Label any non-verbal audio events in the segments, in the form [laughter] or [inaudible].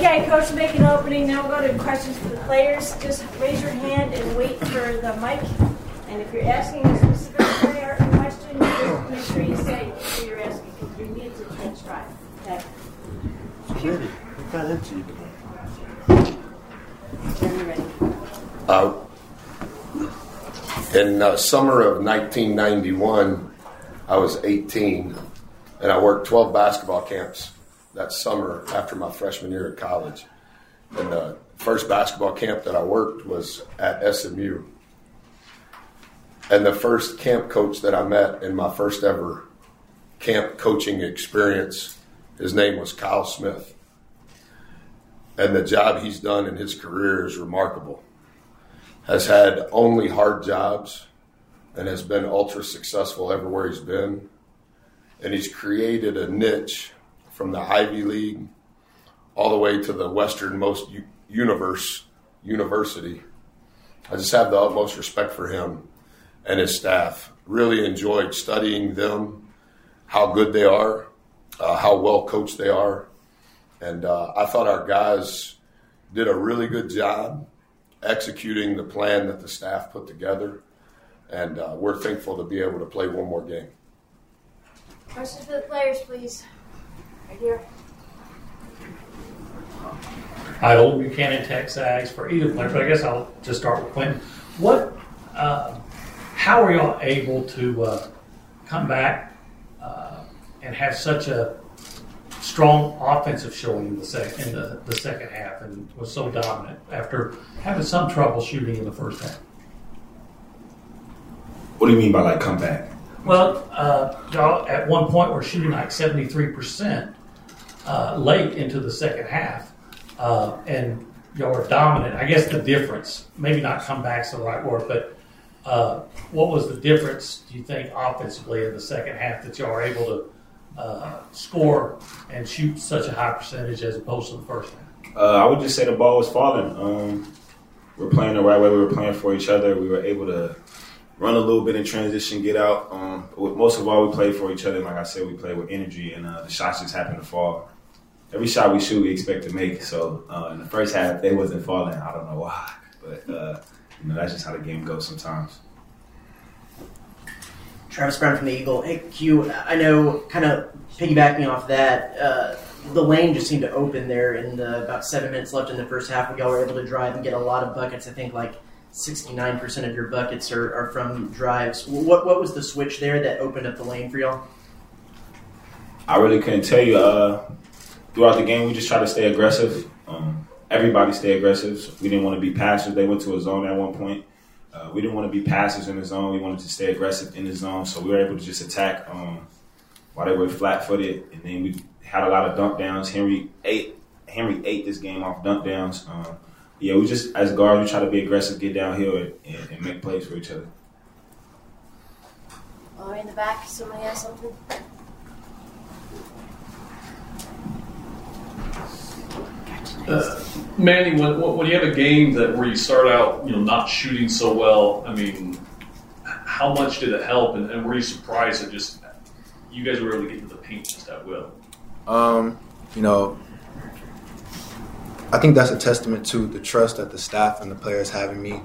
Okay, coach, make an opening. Now we'll go to questions for the players. Just raise your hand and wait for the mic. And if you're asking a specific player a question, make sure you say who you're asking because you need to transcribe. Okay. Ready. We got into you. Are you ready? Uh, in uh, summer of 1991, I was 18, and I worked 12 basketball camps that summer after my freshman year at college. And the first basketball camp that I worked was at SMU. And the first camp coach that I met in my first ever camp coaching experience, his name was Kyle Smith. And the job he's done in his career is remarkable. Has had only hard jobs and has been ultra successful everywhere he's been. And he's created a niche from the Ivy League all the way to the westernmost universe university. I just have the utmost respect for him and his staff. Really enjoyed studying them, how good they are, uh, how well coached they are, and uh, I thought our guys did a really good job executing the plan that the staff put together. And uh, we're thankful to be able to play one more game. Questions for the players, please. Right here. Hi, Olin Buchanan TexAgs for either player, but I guess I'll just start with Quenton. What, uh, how are y'all able to uh, come back uh, and have such a strong offensive showing in the second in the, the second half and was so dominant after having some trouble shooting in the first half? What do you mean by like come back? Well, uh, y'all at one point were shooting like seventy three percent uh, late into the second half, uh, and y'all were dominant. I guess the difference, maybe not comeback's the right word, but uh, what was the difference? Do you think offensively in the second half that y'all are able to uh, score and shoot such a high percentage as opposed to the first half? Uh, I would just say the ball was falling. Um, we are playing the right way. We were playing for each other. We were able to run a little bit in transition, get out. Um, most of all, we played for each other. Like I said, we played with energy, and uh, the shots just happened to fall. Every shot we shoot, we expect to make. So uh, in the first half, they wasn't falling. I don't know why, but uh, you know that's just how the game goes sometimes. Travis Brown from the Eagle. Hey, Q, I know, kind of piggybacking off that, uh, the lane just seemed to open there in the, about seven minutes left in the first half. We all were able to drive and get a lot of buckets. I think like 69% of your buckets are, are from drives. What, what was the switch there that opened up the lane for y'all? I really couldn't tell you. Uh, throughout the game, we just tried to stay aggressive. Um, everybody stay aggressive. We didn't want to be passive. They went to a zone at one point. Uh, we didn't want to be passive in the zone. We wanted to stay aggressive in the zone. So we were able to just attack um, while they were flat footed. And then we had a lot of dunk downs. Henry ate Henry ate this game off dunk downs. Um, yeah, we just as guards we try to be aggressive, get downhill, and, and, and make plays for each other. All right, in the back, somebody has something. Uh, Manny, when, when you have a game that where you start out, you know, not shooting so well, I mean, how much did it help, and, and were you surprised that just you guys were able to get to the paint just that well? Um, you know, I think that's a testament to the trust that the staff and the players have in me.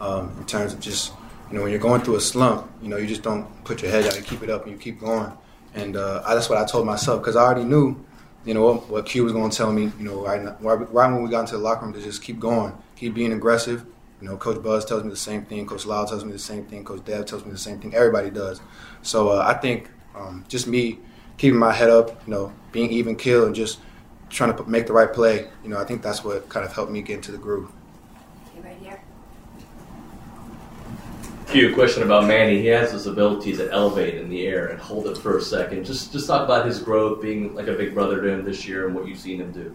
Um, in terms of just, you know, when you're going through a slump, you know, you just don't put your head down, you keep it up, and you keep going. And uh, I, that's what I told myself because I already knew you know what, what Q was going to tell me, you know, right, right, when we got into the locker room to just keep going, keep being aggressive. You know, Coach Buzz tells me the same thing, Coach Lau tells me the same thing, Coach Dev tells me the same thing. Everybody does. So uh, I think um, just me keeping my head up, you know, being even kill and just trying to make the right play. You know, I think that's what kind of helped me get into the groove. Q, a question about Manny. He has this ability to elevate in the air and hold it for a second. Just just talk about his growth, being like a big brother to him this year, and what you've seen him do.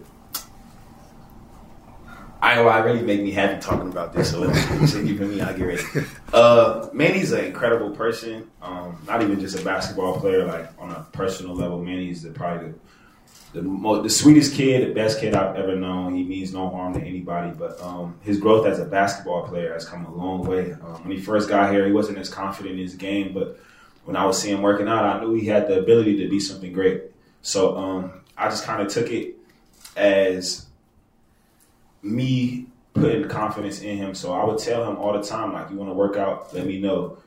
I know, I really make me happy talking about this. So you for me, I'll get ready. Uh, Manny's an incredible person. Um, not even just a basketball player. Like on a personal level, Manny's the, probably the the, most, the sweetest kid, the best kid I've ever known. He means no harm to anybody, but um, his growth as a basketball player has come a long way. Um, when he first got here, he wasn't as confident in his game, but when I was seeing him working out, I knew he had the ability to be something great. So um, I just kind of took it as me putting confidence in him. So I would tell him all the time, like, you want to work out, let me know.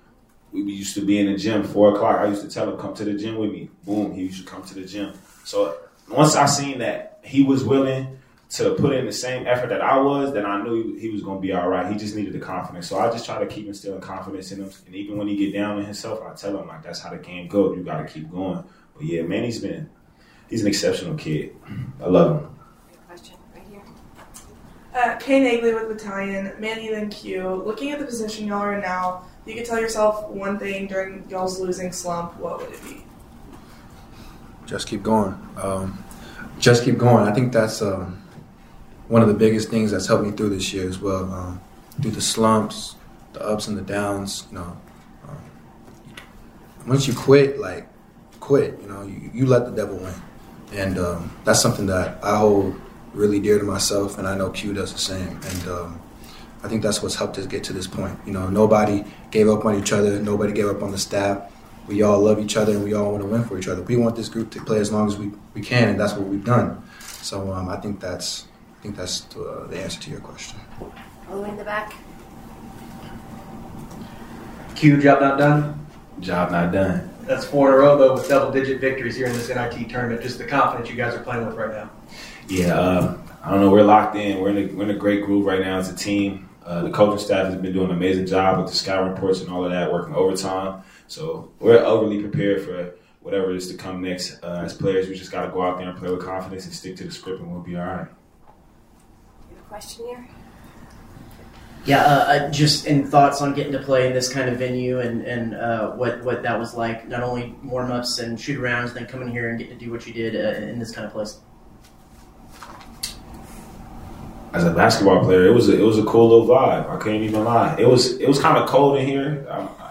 We used to be in the gym four o'clock. I used to tell him, come to the gym with me. Boom, he used to come to the gym. So once I seen that he was willing to put in the same effort that I was, then I knew he was going to be all right. He just needed the confidence. So I just try to keep instilling confidence in him. And even when he get down on himself, I tell him like that's how the game goes. You got to keep going. But yeah, man, he's been he's an exceptional kid. I love him. Question right here. Uh, Kay Nagley with Battalion, Manny then Q. Looking at the position y'all are in now, you could tell yourself one thing during y'all's losing slump, what would it be? Just keep going. Um, just keep going. I think that's um, one of the biggest things that's helped me through this year as well. Um, through the slumps, the ups and the downs. You know, um, once you quit, like quit. You know, you, you let the devil win, and um, that's something that I hold really dear to myself, and I know Q does the same. And um, I think that's what's helped us get to this point. You know, nobody gave up on each other. Nobody gave up on the staff. We all love each other, and we all want to win for each other. We want this group to play as long as we, we can, and that's what we've done. So um, I think that's I think that's the, the answer to your question. All the way in the back. Q job not done. Job not done. That's four in a row though with double digit victories here in this NIT tournament. Just the confidence you guys are playing with right now. Yeah, uh, I don't know. We're locked in. We're in a, we're in a great groove right now as a team. Uh, the coaching staff has been doing an amazing job with the scout reports and all of that, working overtime. So we're overly prepared for whatever is to come next. Uh, as players, we just got to go out there and play with confidence and stick to the script, and we'll be all right. You have a question here? Yeah, uh, uh, just in thoughts on getting to play in this kind of venue and and uh, what what that was like. Not only warm ups and shoot arounds, then coming here and getting to do what you did uh, in this kind of place. As a basketball player, it was a, it was a cool little vibe. I can't even lie. It was it was kind of cold in here. I,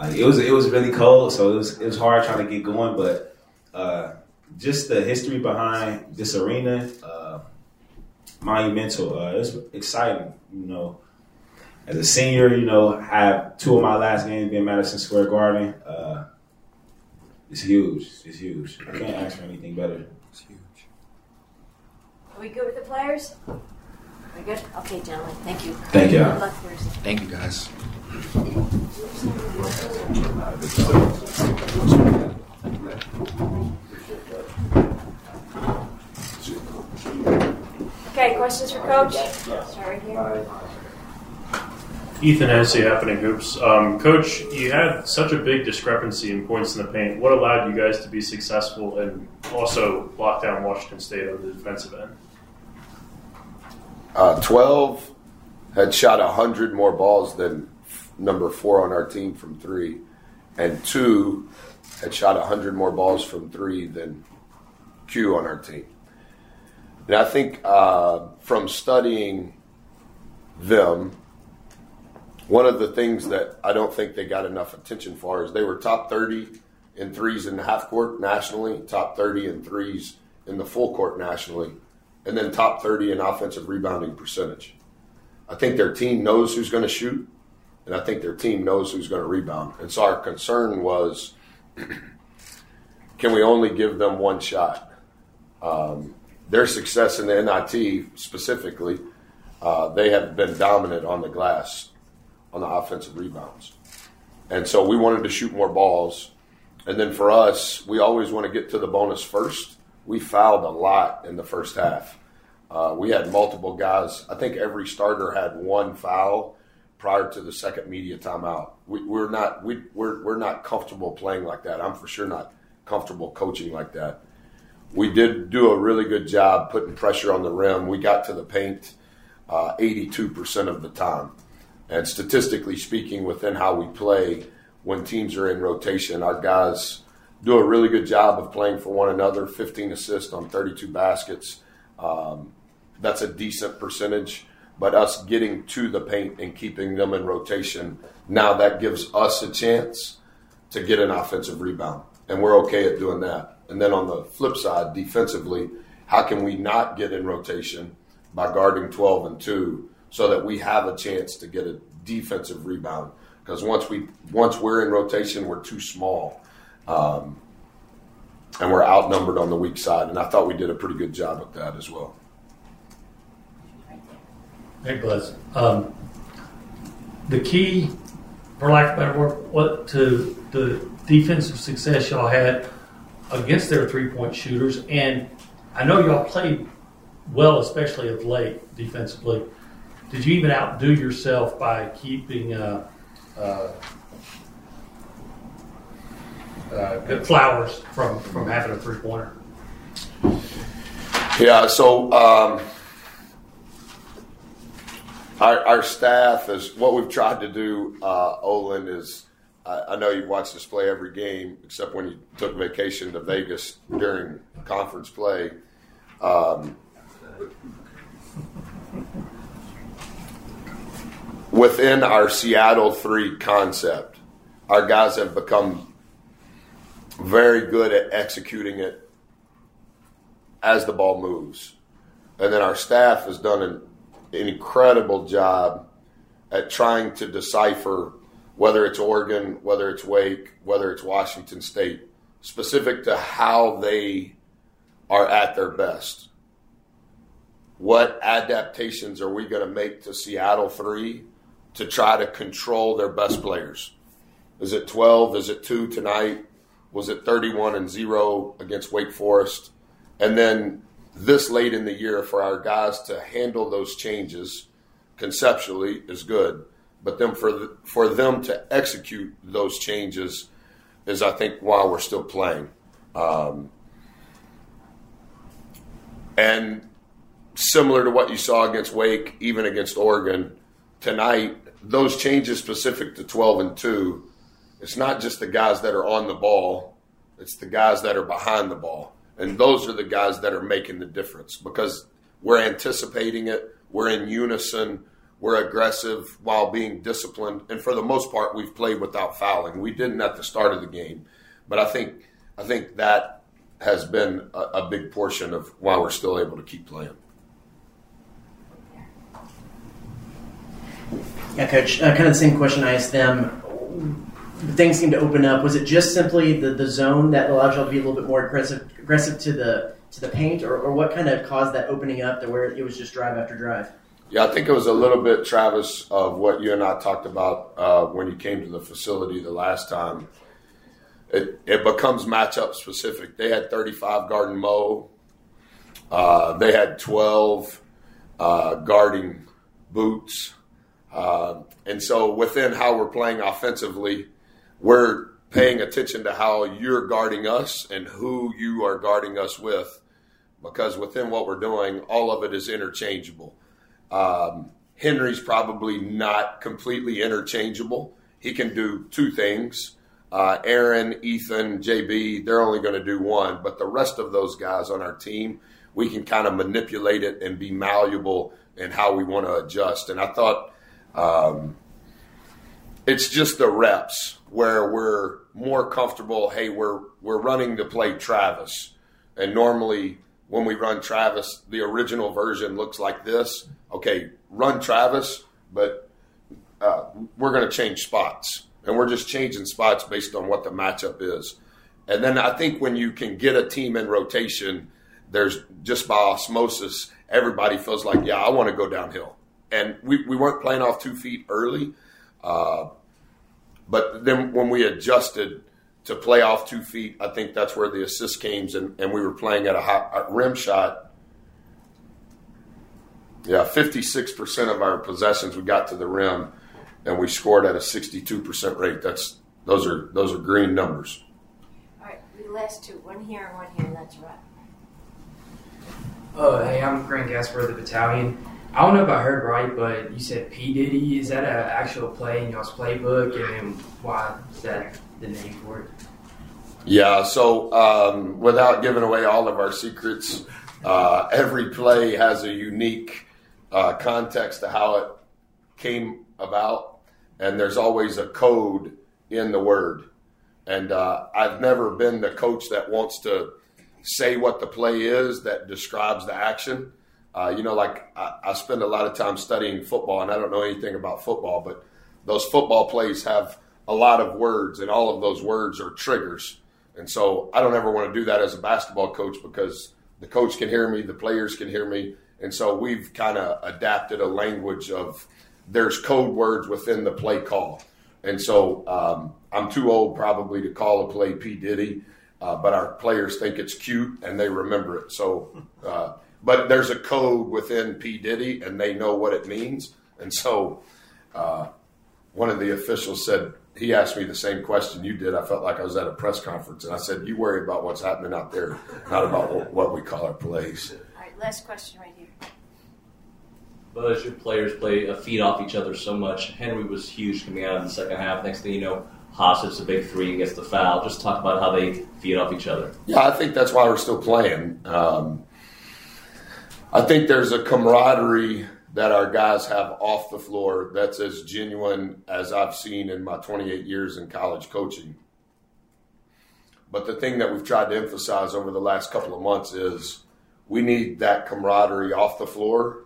like it was it was really cold, so it was it was hard trying to get going. But uh, just the history behind this arena, uh, monumental. Uh, it's exciting, you know. As a senior, you know, I have two of my last games being Madison Square Garden. Uh, it's huge. It's huge. I can't ask for anything better. It's huge. Are we good with the players? We good? Okay, gentlemen. Thank you. Thank you. Good luck Thursday. Thank you, guys. Okay, questions for Coach? Sorry here. Ethan Hennessy, Happening Hoops. Um, Coach, you had such a big discrepancy in points in the paint. What allowed you guys to be successful and also lock down Washington State on the defensive end? Uh, 12 had shot 100 more balls than f- number four on our team from three, and two had shot 100 more balls from three than Q on our team. And I think uh, from studying them, one of the things that I don't think they got enough attention for is they were top 30 in threes in the half court nationally, top 30 in threes in the full court nationally, and then top 30 in offensive rebounding percentage. I think their team knows who's going to shoot, and I think their team knows who's going to rebound. And so our concern was [clears throat] can we only give them one shot? Um, their success in the NIT specifically, uh, they have been dominant on the glass on the offensive rebounds. And so we wanted to shoot more balls. And then for us, we always want to get to the bonus first. We fouled a lot in the first half. Uh, we had multiple guys. I think every starter had one foul prior to the second media timeout. We, we're not we, we're we're not comfortable playing like that. I'm for sure not comfortable coaching like that. We did do a really good job putting pressure on the rim. We got to the paint uh, 82% of the time. And statistically speaking, within how we play, when teams are in rotation, our guys do a really good job of playing for one another. 15 assists on 32 baskets. Um, that's a decent percentage. But us getting to the paint and keeping them in rotation, now that gives us a chance to get an offensive rebound. And we're okay at doing that. And then on the flip side, defensively, how can we not get in rotation by guarding 12 and 2 so that we have a chance to get a defensive rebound? Because once we once we're in rotation, we're too small, um, and we're outnumbered on the weak side. And I thought we did a pretty good job with that as well. Hey, Buzz. Um, the key, for lack of better word, what to the defensive success y'all had against their three point shooters, and I know y'all played well, especially of late defensively. Did you even outdo yourself by keeping uh, uh, uh, Flowers from from having a three pointer? Yeah, so um, our, our staff is what we've tried to do. Uh, Olin is. I, I know you've watched us play every game except when you took vacation to Vegas during conference play. Um, within our Seattle three concept, our guys have become very good at executing it as the ball moves. And then our staff has done an, an incredible job at trying to decipher whether it's Oregon, whether it's Wake, whether it's Washington State, specific to how they are at their best. What adaptations are we going to make to Seattle 3 to try to control their best players? Is it 12? Is it 2 tonight? Was it 31 and 0 against Wake Forest? And then this late in the year for our guys to handle those changes conceptually is good, but then for the, for them to execute those changes is I think why we're still playing. Um, and similar to what you saw against Wake, even against Oregon tonight, those changes specific to 12 and 2, it's not just the guys that are on the ball, it's the guys that are behind the ball. And those are the guys that are making the difference because we're anticipating it, we're in unison, we're aggressive while being disciplined. And for the most part, we've played without fouling. We didn't at the start of the game. But I think I think that has been a, a big portion of why we're still able to keep playing. Yeah, coach. Uh, kind of the same question I asked them. Things seem to open up. Was it just simply the, the zone that allowed y'all to be a little bit more aggressive, aggressive to the to the paint, or, or what kind of caused that opening up to where it was just drive after drive? Yeah, I think it was a little bit, Travis, of what you and I talked about uh, when you came to the facility the last time. It, it becomes matchup specific. They had 35 guarding Mo. Uh, they had 12 uh, guarding Boots. Uh, and so within how we're playing offensively, we're paying attention to how you're guarding us and who you are guarding us with. Because within what we're doing, all of it is interchangeable. Um, Henry's probably not completely interchangeable. He can do two things. Uh, Aaron, Ethan, JB, they're only going to do one. But the rest of those guys on our team, we can kind of manipulate it and be malleable in how we want to adjust. And I thought um, it's just the reps where we're more comfortable. Hey, we're we're running to play Travis, and normally when we run Travis, the original version looks like this. Okay, run Travis, but uh, we're going to change spots, and we're just changing spots based on what the matchup is. And then I think when you can get a team in rotation, there's just by osmosis, everybody feels like, yeah, I want to go downhill. And we, we weren't playing off two feet early, uh, but then when we adjusted to play off two feet, I think that's where the assist came, and, and we were playing at a, high, a rim shot. Yeah, 56% of our possessions we got to the rim, and we scored at a 62% rate. That's those are those are green numbers. All right, the last two, one here and one here. That's right. Oh, hey, I'm Grant Gasper of the Battalion. I don't know if I heard right, but you said P Diddy. Is that an actual play in y'all's playbook, and why is that the name for it? Yeah. So um, without giving away all of our secrets, uh, every play has a unique uh, context to how it came about, and there's always a code in the word. And uh, I've never been the coach that wants to say what the play is that describes the action. Uh, you know, like I, I, spend a lot of time studying football, and I don't know anything about football, but those football plays have a lot of words, and all of those words are triggers. And so I don't ever want to do that as a basketball coach because the coach can hear me, the players can hear me, And so we've kind of adapted a language of there's code words within the play call. And so um, I'm too old probably to call a play P. Diddy, uh, but our players think it's cute and they remember it. So, uh, but there's a code within P. Diddy and they know what it means. And so uh, one of the officials said, he asked me the same question you did. I felt like I was at a press conference. And I said, You worry about what's happening out there, not about what, what we call our plays. All right, last question right here. But as your players play uh, feed off each other so much, Henry was huge coming out in the second half. Next thing you know, Haas hits a big three and gets the foul. Just talk about how they feed off each other. Yeah, I think that's why we're still playing. Um, I think there's a camaraderie that our guys have off the floor that's as genuine as I've seen in my 28 years in college coaching. But the thing that we've tried to emphasize over the last couple of months is we need that camaraderie off the floor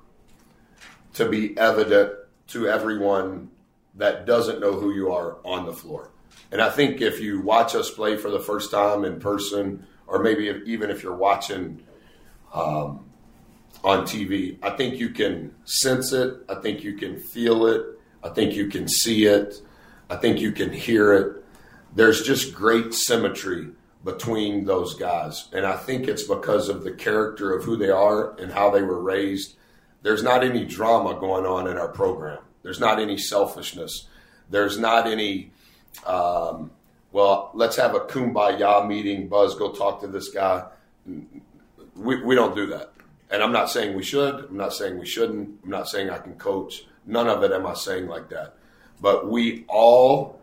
to be evident to everyone that doesn't know who you are on the floor. And I think if you watch us play for the first time in person, or maybe if, even if you're watching um, on TV, I think you can sense it. I think you can feel it. I think you can see it. I think you can hear it. There's just great symmetry between those guys. And I think it's because of the character of who they are and how they were raised. There's not any drama going on in our program. There's not any selfishness. There's not any, um, well, let's have a kumbaya meeting. Buzz, go talk to this guy. We, we don't do that. And I'm not saying we should. I'm not saying we shouldn't. I'm not saying I can coach. None of it am I saying like that. But we all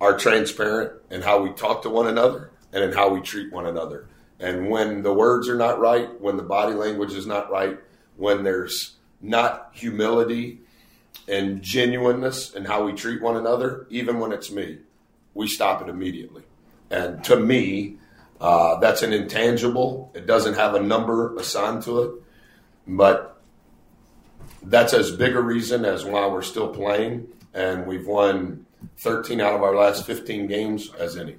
are transparent in how we talk to one another and in how we treat one another. And when the words are not right, when the body language is not right, when there's not humility and genuineness in how we treat one another, even when it's me, we stop it immediately. And to me, uh, that's an intangible. It doesn't have a number assigned to it, but that's as big a reason as why we're still playing. And we've won 13 out of our last 15 games as any.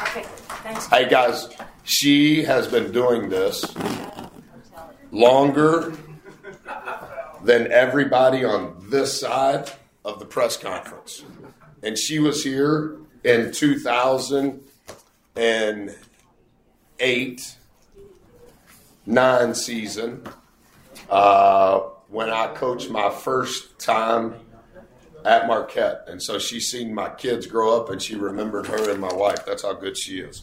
Okay, thanks. Hey guys, she has been doing this longer than everybody on this side of the press conference. And she was here in 2008 9 season uh, when I coached my first time at Marquette. And so she's seen my kids grow up and she remembered her and my wife. That's how good she is.